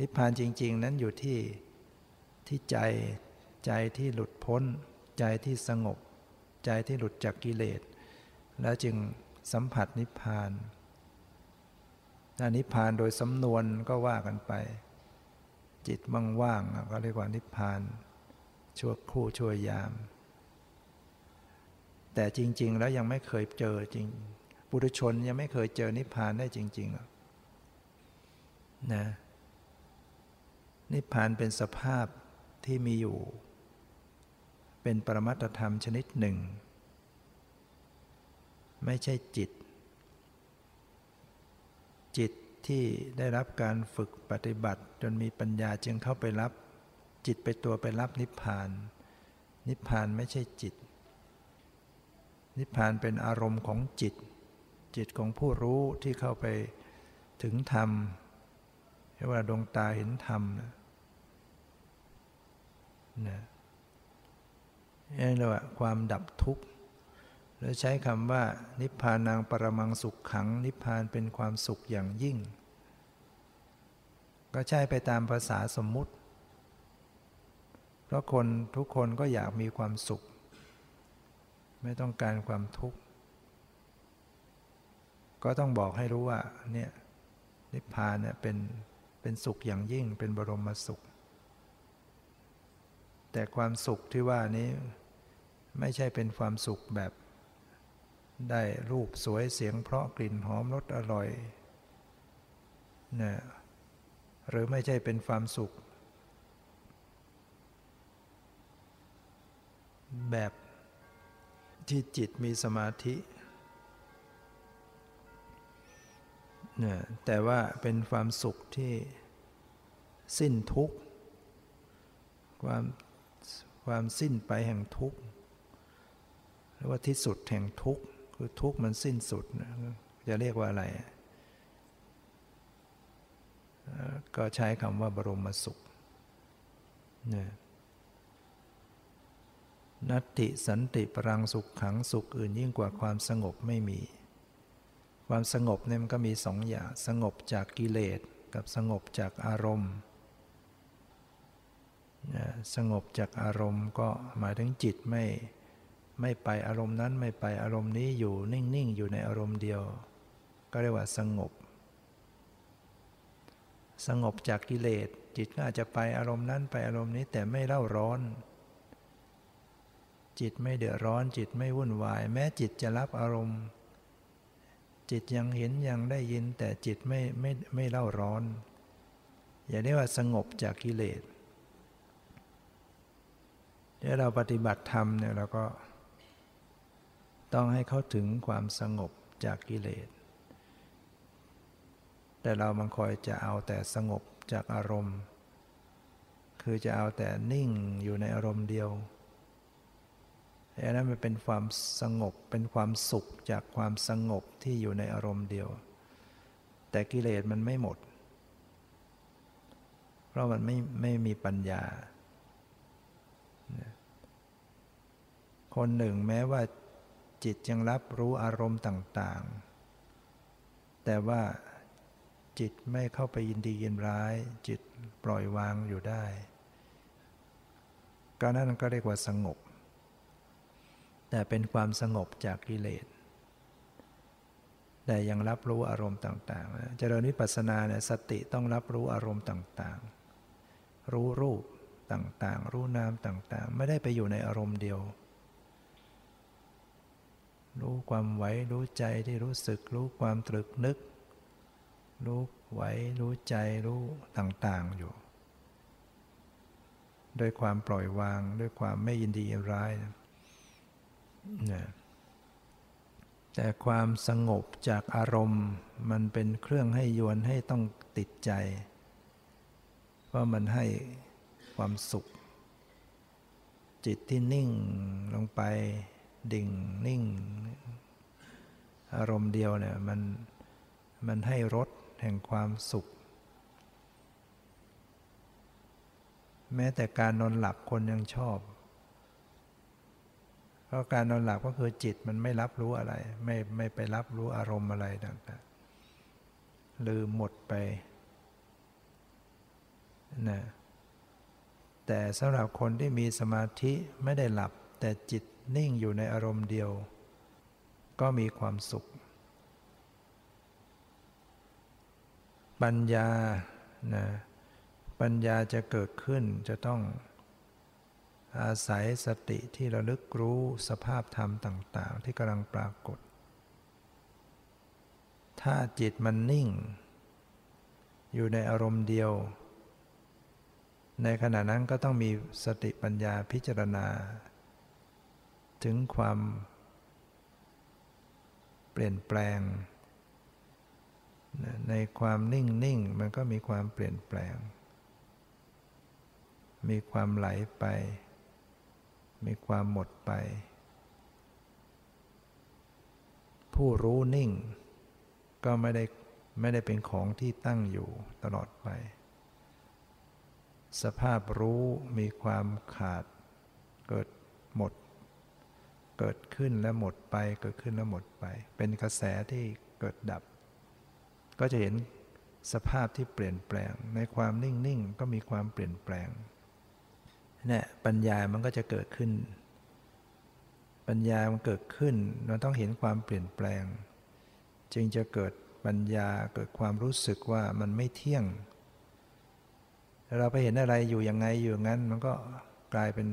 นิพพานจริง ๆ นั้นอยู่ที่ที่ใจใจที่หลุดพ้น ใจที่สงบ ใจที่หลุดจากกิเลส แล้วจึงสัมผัสนิพพานถ้านิพพานโดยสำนวนก็ว่ากันไป จิตว่างๆก็เรียกว่านิพพานชั่วคู่ชั่วยาม แต่จริง ๆ แล้วยังไม่เคยเจอจริงปุถุชนยังไม่เคยเจอนิพพานได้จริงๆนะนิพพานเป็นสภาพที่มีอยู่ เป็นปรมัตธรรมชนิดหนึ่ง ไม่ใช่จิต จิตที่ได้รับการฝึกปฏิบัติ จนมีปัญญาจึงเข้าไปรับ จิตไปตัวไปรับนิพพาน นิพพานไม่ใช่จิต นิพพานเป็นอารมณ์ของจิต จิตของผู้รู้ที่เข้าไปถึงธรรมเรียกว่าดวงตาเห็นธรรมนะนะนี่เรียกว่าความดับทุกข์แลวใช้คำว่า นิพพานางปรมังสุขขัง นิพพานเป็นความสุขอย่างยิ่ง ก็ใช้ไปตามภาษาสมมุติ เพราะคนทุกคนก็อยากมีความสุข ไม่ต้องการความทุกข์ ก็ต้องบอกให้รู้ว่าเนี่ยนิพพานเนี่ยเป็นเป็นสุขอย่างยิ่งเป็นบรมสุข แต่ความสุขที่ว่านี้ไม่ใช่เป็นความสุขแบบ ได้รูปสวยเสียงเพราะกลิ่นหอมรสอร่อยนะหรือไม่ใช่เป็นความสุข แบบ ที่จิตมีสมาธิเนี่ยแต่ว่าเป็นความสุขที่สิ้นทุกข์ ความความสิ้นไปแห่งทุกข์หรือว่าที่สุดแห่งทุกข์คือทุกข์มันสิ้นสุดจะเรียกว่าอะไร ก็ใช้คำว่าบรมสุขเนี่ย นัตติสันติปรังสุขขังสุขอื่นยิ่งกว่าความสงบไม่มี ความสงบเนี่ยมันก็มีสองอย่างสงบจากกิเลสกับสงบจากอารมณ์ สงบจากอารมณ์ก็หมายถึงจิตไม่ไม่ไปอารมณ์นั้นไม่ไปอารมณ์นี้อยู่นิ่งๆอยู่ในอารมณ์เดียว ก็เรียกว่าสงบ สงบจากกิเลสจิตก็อาจจะไปอารมณ์นั้นไปอารมณ์นี้แต่ไม่เล่าร้อน จิตไม่เดือดร้อนจิตไม่วุ่นวาย แม้จิตจะรับอารมณ์ จิตยังเห็นยังได้ยินแต่จิตไม่ไม่ไม่เล่าร้อน อย่าเรียกว่าสงบจากกิเลสถ้าเราปฏิบัติธรรมเนี่ยเราก็ ต้องให้เขาถึงความสงบจากกิเลส แต่เรามันคอยจะเอาแต่สงบจากอารมณ์ คือจะเอาแต่นิ่งอยู่ในอารมณ์เดียว อันนั้นมันเป็นความสงบเป็นความสุขจากความสงบที่อยู่ในอารมณ์เดียว แต่กิเลสมันไม่หมด เพราะมันไม่ไม่มีปัญญา คนหนึ่งแม้ว่าจิตยังรับรู้อารมณ์ต่าง ๆ แต่ว่าจิตไม่เข้าไปยินดียินร้าย จิตปล่อยวางอยู่ได้ก็นั่นก็เรียกว่าสงบ แต่เป็นความสงบจากกิเลสแต่ยังรับรู้อารมณ์ต่างๆเจริญวิปัสสนาเนี่ยสติต้องรับรู้อารมณ์ต่างๆ รู้รูปต่างๆ รู้นามต่างๆ ไม่ได้ไปอยู่ในอารมณ์เดียว รู้ความไหวรู้ใจที่รู้สึก รู้ความตรึกนึก รู้ไหวรู้ใจรู้ต่างๆอยู่โดยความปล่อยวางด้วยความไม่ยินดีร้ายนะ แต่ความสงบจากอารมณ์ มันเป็นเครื่องให้ยวนให้ต้องติดใจ เพราะมันให้ความสุข จิตที่นิ่งลงไปดิ่งนิ่ง อารมณ์เดียวเนี่ยมันมันให้รสแห่งความสุข แม้แต่การนอนหลับคนยังชอบ พราะการนอนหลับก็คือจิตมันไม่รับรู้อะไร ไม่ไม่ไปรับรู้อารมณ์อะไรต่างๆลืมหมดไปนะแต่สำหรับคนที่มีสมาธิไม่ได้หลับ แต่จิตนิ่งอยู่ในอารมณ์เดียว ก็มีความสุข ปัญญานะปัญญาจะเกิดขึ้นจะต้อง อาศัยสติที่ระลึกรู้สภาพธรรมต่าง ๆ ที่กำลังปรากฏ ถ้าจิตมันนิ่ง อยู่ในอารมณ์เดียว ในขณะนั้นก็ต้องมีสติปัญญาพิจารณา ถึงความเปลี่ยนแปลง ในความนิ่งนิ่งมันก็มีความเปลี่ยนแปลง มีความไหลไป มีความหมดไป ผู้รู้นิ่ง ก็ไม่ได้ไม่ได้เป็นของที่ตั้งอยู่ตลอดไป สภาพรู้มีความขาด เกิดหมด เกิดขึ้นแล้วหมดไป เกิดขึ้นแล้วหมดไป เป็นกระแสที่เกิดดับ ก็จะเห็นสภาพที่เปลี่ยนแปลง ในความนิ่ง ๆ ก็มีความเปลี่ยนแปลง เนี่ยปัญญามันก็จะเกิดขึ้น ปัญญามันเกิดขึ้นเราต้องเห็นความเปลี่ยนแปลง จึงจะเกิดปัญญาเกิดความรู้สึกว่ามันไม่เที่ยง เราไปเห็นอะไรอยู่ยังไงอยู่งั้น มันก็กลายเป็น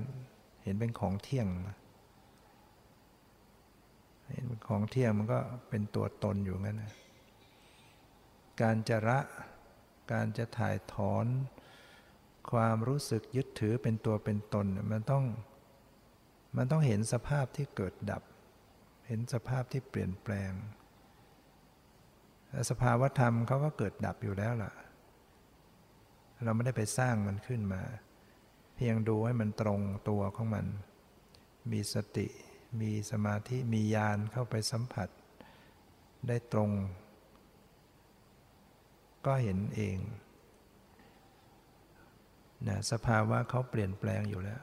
เห็นเป็นของเที่ยงเห็นเป็นของเที่ยงมันก็เป็นตัวตนอยู่งั้นนะการจะระ การจะถ่ายถอน ความรู้สึกยึดถือเป็นตัวเป็นตนมันต้องมันต้องเห็นสภาพที่เกิดดับ เห็นสภาพที่เปลี่ยนแปลง สภาวธรรมเขาก็เกิดดับอยู่แล้วล่ะ เราไม่ได้ไปสร้างมันขึ้นมา เพียงดูให้มันตรงตัวของมัน มีสติ มีสมาธิ มีญาณเข้าไปสัมผัส ได้ตรง ก็เห็นเอง นะสภาวะเขาเปลี่ยนแปลงอยู่แล้ว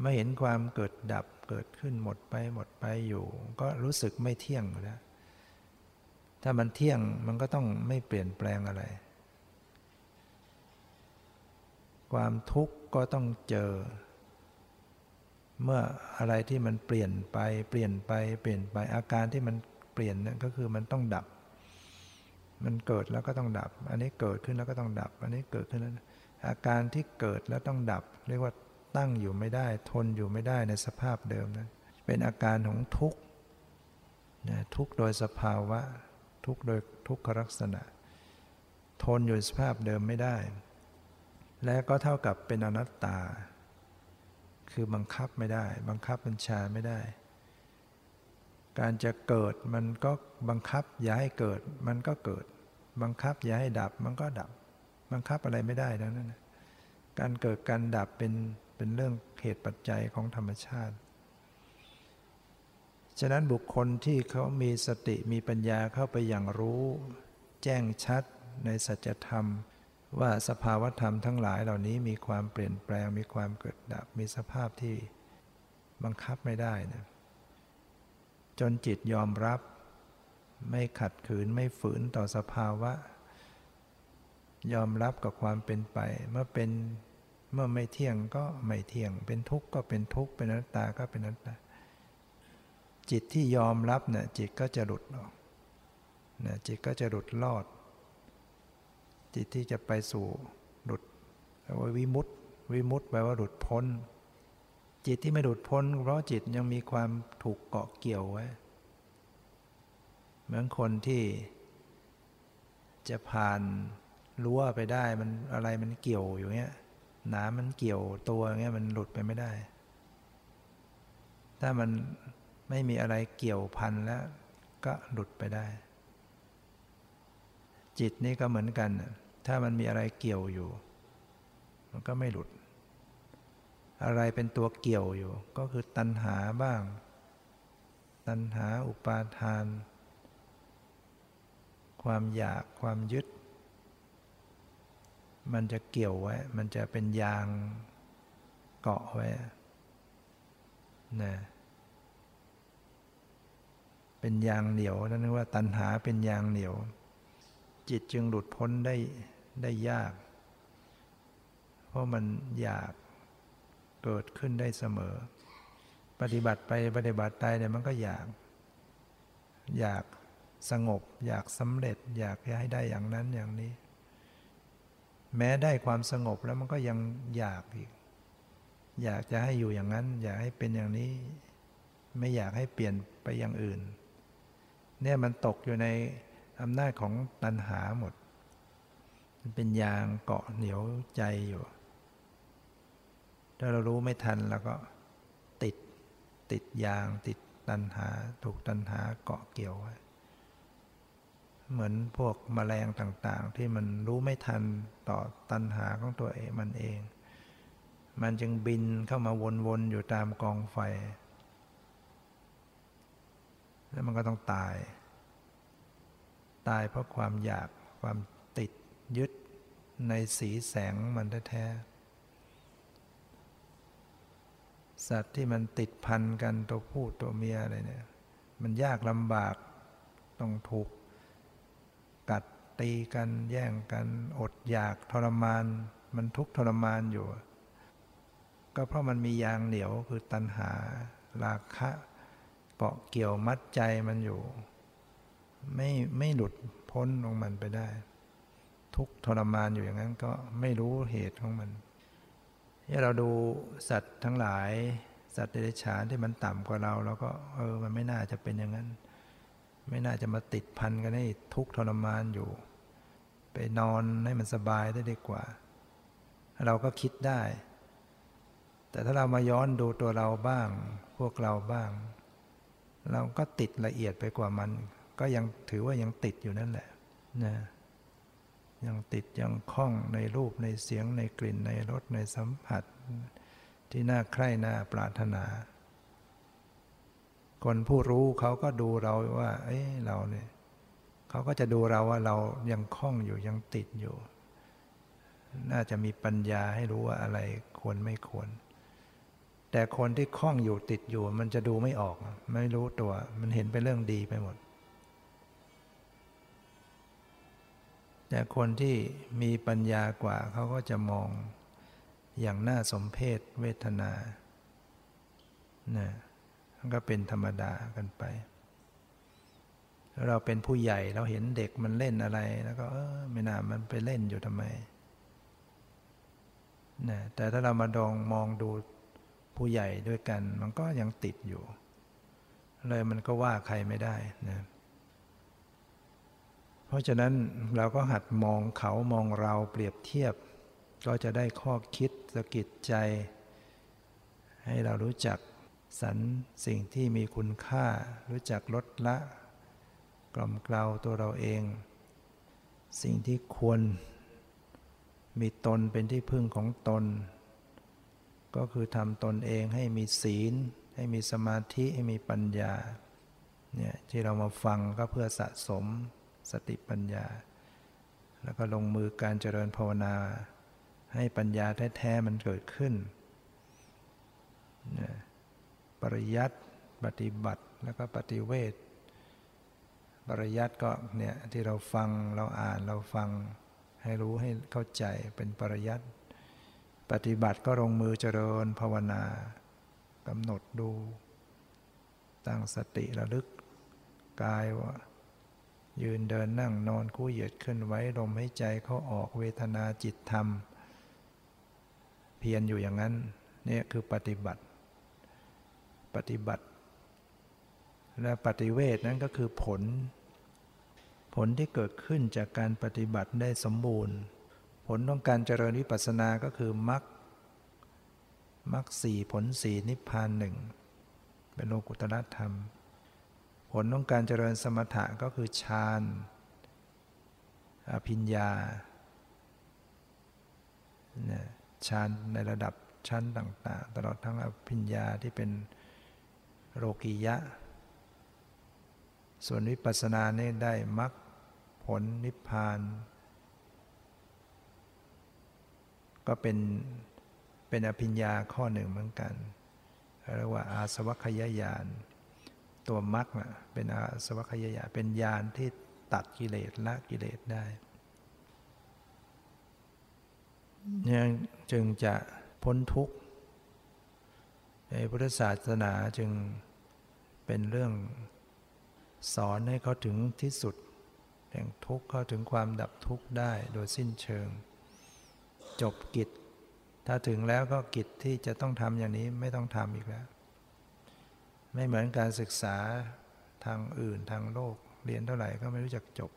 ไม่เห็นความเกิดดับเกิดขึ้นหมดไปหมดไปอยู่ ก็รู้สึกไม่เที่ยงแล้วถ้ามันเที่ยงมันก็ต้องไม่เปลี่ยนแปลงอะไร ความทุกข์ก็ต้องเจอ เมื่ออะไรที่มันเปลี่ยนไป เปลี่ยนไป เปลี่ยนไปอาการที่มันเปลี่ยนนั่นก็คือมันต้องดับ มันเกิดแล้วก็ต้องดับ อันนี้เกิดขึ้นแล้วก็ต้องดับ อันนี้เกิดขึ้นแล้ว อาการที่เกิดแล้วต้องดับ เรียกว่าตั้งอยู่ไม่ได้ ทนอยู่ไม่ได้ในสภาพเดิมนั้น เป็นอาการของทุกข์นะทุกข์โดยสภาวะ ทุกข์โดยทุกขลักษณะ ทนอยู่สภาพเดิมไม่ได้ และก็เท่ากับเป็นอนัตตา คือบังคับไม่ได้ บังคับบัญชาไม่ได้ การจะเกิดมันก็บังคับอย่าให้เกิด มันก็เกิด บังคับอย่าให้ดับมันก็ดับ บังคับอะไรไม่ได้แล้วนั่นการเกิดการดับเป็นเป็นเรื่องเหตุปัจจัยของธรรมชาติ ฉะนั้นบุคคลที่เขามีสติมีปัญญาเข้าไปอย่างรู้ แจ้งชัดในสัจธรรม ว่าสภาวธรรมทั้งหลายเหล่านี้มีความเปลี่ยนแปลง มีความเกิดดับ มีสภาพที่บังคับไม่ได้นะจนจิตยอมรับ ไม่ขัดขืนไม่ฝืนต่อสภาวะ ยอมรับกับความเป็นไป เมื่อเป็นเมื่อไม่เที่ยงก็ไม่เที่ยง เป็นทุกข์ก็เป็นทุกข์เป็นอนัตตาก็เป็นอนัตตา จิตที่ยอมรับเนี่ยจิตก็จะหลุดออกนะจิตก็จะหลุดรอด จิตที่จะไปสู่หลุดแปลว่าวิมุตติวิมุตติแปลว่าหลุดพ้น จิตที่ไม่หลุดพ้น เพราะจิตยังมีความถูกเกาะเกี่ยวไว้เหมือนคนที่จะผ่าน รั้วไปได้มันอะไรมันเกี่ยวอยู่เงี้ยน้ำมันเกี่ยวตัวเงี้ยมันหลุดไปไม่ได้ ถ้ามันไม่มีอะไรเกี่ยวพันแล้วก็หลุดไปได้ จิตนี่ก็เหมือนกัน ถ้ามันมีอะไรเกี่ยวอยู่ มันก็ไม่หลุด อะไรเป็นตัวเกี่ยวอยู่ ก็คือตัณหาบ้าง ตัณหาอุปาทาน ความอยากความยึด มันจะเกี่ยวไว้ มันจะเป็นยางเกาะไว้นะเป็นยางเหนียวนั่นว่า ตัณหาเป็นยางเหนียว จิตจึงหลุดพ้นได้ได้ยาก เพราะมันอยากเกิดขึ้นได้เสมอ ปฏิบัติไปปฏิบัติไปเนี่ยมันก็อยาก อยากสงบ อยากสำเร็จ อยากให้ได้อย่างนั้นอย่างนี้ แม้ได้ความสงบแล้วมันก็ยังอยากอีก อยากจะให้อยู่อย่างนั้น อยากให้เป็นอย่างนี้ ไม่อยากให้เปลี่ยนไปอย่างอื่น เนี่ยมันตกอยู่ในอำนาจของตัณหาหมด มันเป็นยางเกาะเหนียวใจอยู่ ถ้าเรารู้ไม่ทันแล้วก็ติดติดยางติดตัณหา ถูกตัณหาเกาะเกี่ยวไว้ เหมือนพวกมแมลงต่างๆ ที่มันรู้ไม่ทันต่อตัณหาของตัวเองมันเอง มันจึงบินเข้ามาวนๆอยู่ตามกองไฟ แล้วมันก็ต้องตาย ตายเพราะความอยากความติดยึดในสีแสงมันแท้ๆสัตว์ที่มันติดพันกันตัวผู้ตัวเมียอะไรเนี่ย มันยากลำบากต้องถูก ตีกันแย่งกันอดอยากทรมาน มันทุกทรมานอยู่ ก็เพราะมันมียางเหนียวคือตัณหา ราคะเกาะเกี่ยวมัดใจมันอยู่ ไม่ไม่หลุดพ้นของมันไปได้ ทุกทรมานอยู่อย่างนั้นก็ไม่รู้เหตุของมันที่เราดูสัตว์ทั้งหลาย สัตว์เดรัจฉานที่มันต่ำกว่าเราเราก็เออมันไม่น่าจะเป็นอย่างนั้น ไม่น่าจะมาติดพันกันให้ทุกทรมานอยู่ ไปนอนให้มันสบายได้ดีกว่า เราก็คิดได้ แต่ถ้าเรามาย้อนดูตัวเราบ้าง พวกเราบ้าง เราก็ติดละเอียดไปกว่ามัน ก็ยังถือว่ายังติดอยู่นั่นแหละนะยังติดยังคล้องในรูปในเสียงในกลิ่นในรสในสัมผัส ที่น่าใคร่น่าปรารถนา คนผู้รู้เขาก็ดูเราว่า เอ้เราเนี่ย เขาก็จะดูเราว่าเรายังคล้องอยู่ยังติดอยู่ น่าจะมีปัญญาให้รู้ว่าอะไรควรไม่ควร แต่คนที่คล้องอยู่ติดอยู่ มันจะดูไม่ออก ไม่รู้ตัว มันเห็นเป็นเรื่องดีไปหมด แต่คนที่มีปัญญากว่าเขาก็จะมองอย่างน่าสมเพศเวทนานะก็เป็นธรรมดากันไป เราเป็นผู้ใหญ่เราเห็นเด็กมันเล่นอะไร แล้วก็เออไม่น่ามันไปเล่นอยู่ทำไมนะแต่ถ้าเรามาดองมองดูผู้ใหญ่ด้วยกัน มันก็ยังติดอยู่ เลยมันก็ว่าใครไม่ได้นะเพราะฉะนั้นเราก็หัดมองเขามองเราเปรียบเทียบ ก็จะได้ข้อคิดสะกิดใจ ให้เรารู้จักสรรสิ่งที่มีคุณค่า รู้จักลดละ กล่อมกล่าวตัวเราเอง สิ่งที่ควร มีตนเป็นที่พึ่งของตน ก็คือทำตนเองให้มีศีล ให้มีสมาธิให้มีปัญญาเนี่ยที่เรามาฟังก็เพื่อสะสมสติปัญญา แล้วก็ลงมือการเจริญภาวนา ให้ปัญญาแท้ๆมันเกิดขึ้นเนี่ยปริยัติปฏิบัติแล้วก็ปฏิเวท ปริยัติก็เนี่ยที่เราฟังเราอ่านเราฟังให้รู้ให้เข้าใจเป็นปริยัติปฏิบัติก็ลงมือเจริญภาวนากำหนดดู ตั้งสติระลึก กายว่ายืนเดินนั่งนอนคู่เหยียดขึ้นไว้ลมให้ใจเขาออกเวทนาจิตธรรม เพียรอยู่อย่างนั้นเนี่ยคือปฏิบัติ ปฏิบัติ และปฏิเวทนั้นก็คือผล ผลที่เกิดขึ้นจากการปฏิบัติได้สมบูรณ์ ผลของการเจริญวิปัสสนาก็คือมรรคมรรคสี่ผลสี่นิพพานหนึ่งเป็นโลกุตรธรรม ผลของการเจริญสมถะก็คือฌานอภิญญาฌานในระดับชั้นต่าง ๆ ตลอดทั้งอภิญญาที่เป็นโลกียะ ส่วนวิปัสสนาเนี่ได้มรรคผลนิพพาน ก็เป็นเป็นอภิญญาข้อหนึ่งเหมือนกันเรียกว่าอาสวัคยายาน ตัวมรรคเป็นอาสวัคยายะเป็นญาณที่ตัดกิเลสละกิเลสได้ยังจึงจะพ้นทุกข์ในพุทธศาสนาจึงเป็นเรื่อง สอนให้เขาถึงที่สุด แห่งทุกข์เข้าถึงความดับทุกข์ได้โดยสิ้นเชิง จบกิจ ถ้าถึงแล้วก็กิจที่จะต้องทำอย่างนี้ไม่ต้องทำอีกแล้ว ไม่เหมือนการศึกษาทางอื่นทางโลก เรียนเท่าไหร่ก็ไม่รู้จักจบ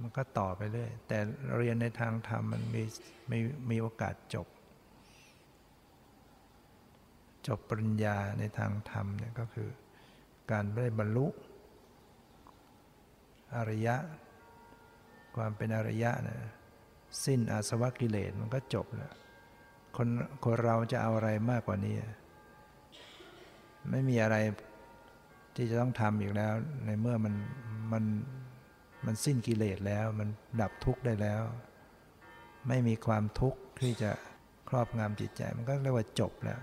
มันก็ต่อไปเรื่อยแต่เรียนในทางธรรมมันมีมีมีโอกาสจบ จบปริญญาในทางธรรมเนี่ยก็คือการได้บรรลุ อริยะ ความเป็นอริยะนะสิ้นอาสวะกิเลสมันก็จบแล้วคนคนเราจะเอาอะไรมากกว่านี้ ไม่มีอะไรที่จะต้องทำอีกแล้ว ในเมื่อมันมันมันสิ้นกิเลสแล้ว มันดับทุกข์ได้แล้ว ไม่มีความทุกข์ที่จะครอบงำจิตใจ มันก็เรียกว่าจบแล้ว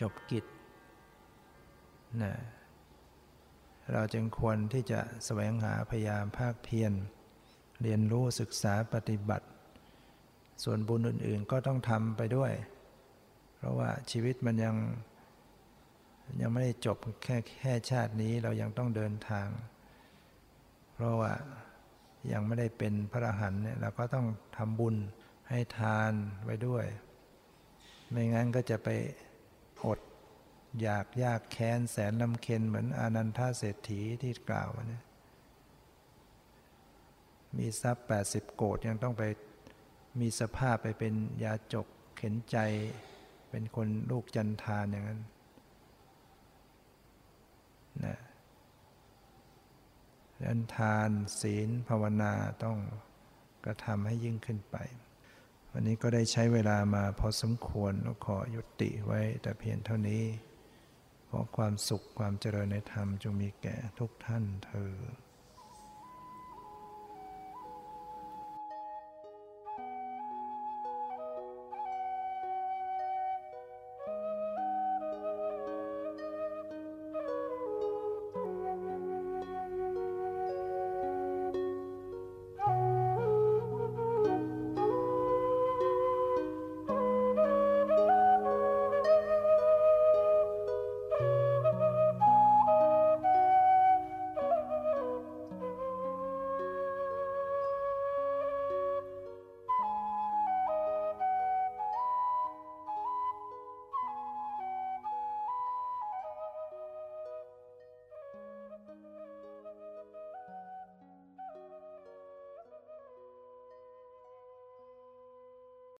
จบกิจนะ เราจึงควรที่จะแสวงหาพยายามภาคเพียรเรียนรู้ศึกษาปฏิบัติ ส่วนบุญอื่นๆก็ต้องทำไปด้วย เพราะว่าชีวิตมันยังยังไม่ได้จบแค่แค่ชาตินี้เรายังต้องเดินทาง เพราะว่ายังไม่ได้เป็นพระอรหันต์เนี่ยเราก็ต้องทำบุญให้ทานไว้ด้วย ไม่งั้นก็จะไป อยากยากแค้นแสนลำเค็นเหมือนอนันทเศรษฐีที่กล่าวเนี่ยมีทรัพย์ 80 โกดยังต้องไปมีสภาพไปเป็นยาจกเข็นใจ เป็นคนลูกจันทานอย่างนั้นนะดันทานศีลภาวนาต้องกระทำให้ยิ่งขึ้นไป วันนี้ก็ได้ใช้เวลามาพอสมควรขอยุติไว้แต่เพียงเท่านี้ ขอความสุขความเจริญในธรรมจงมีแก่ทุกท่านเธอ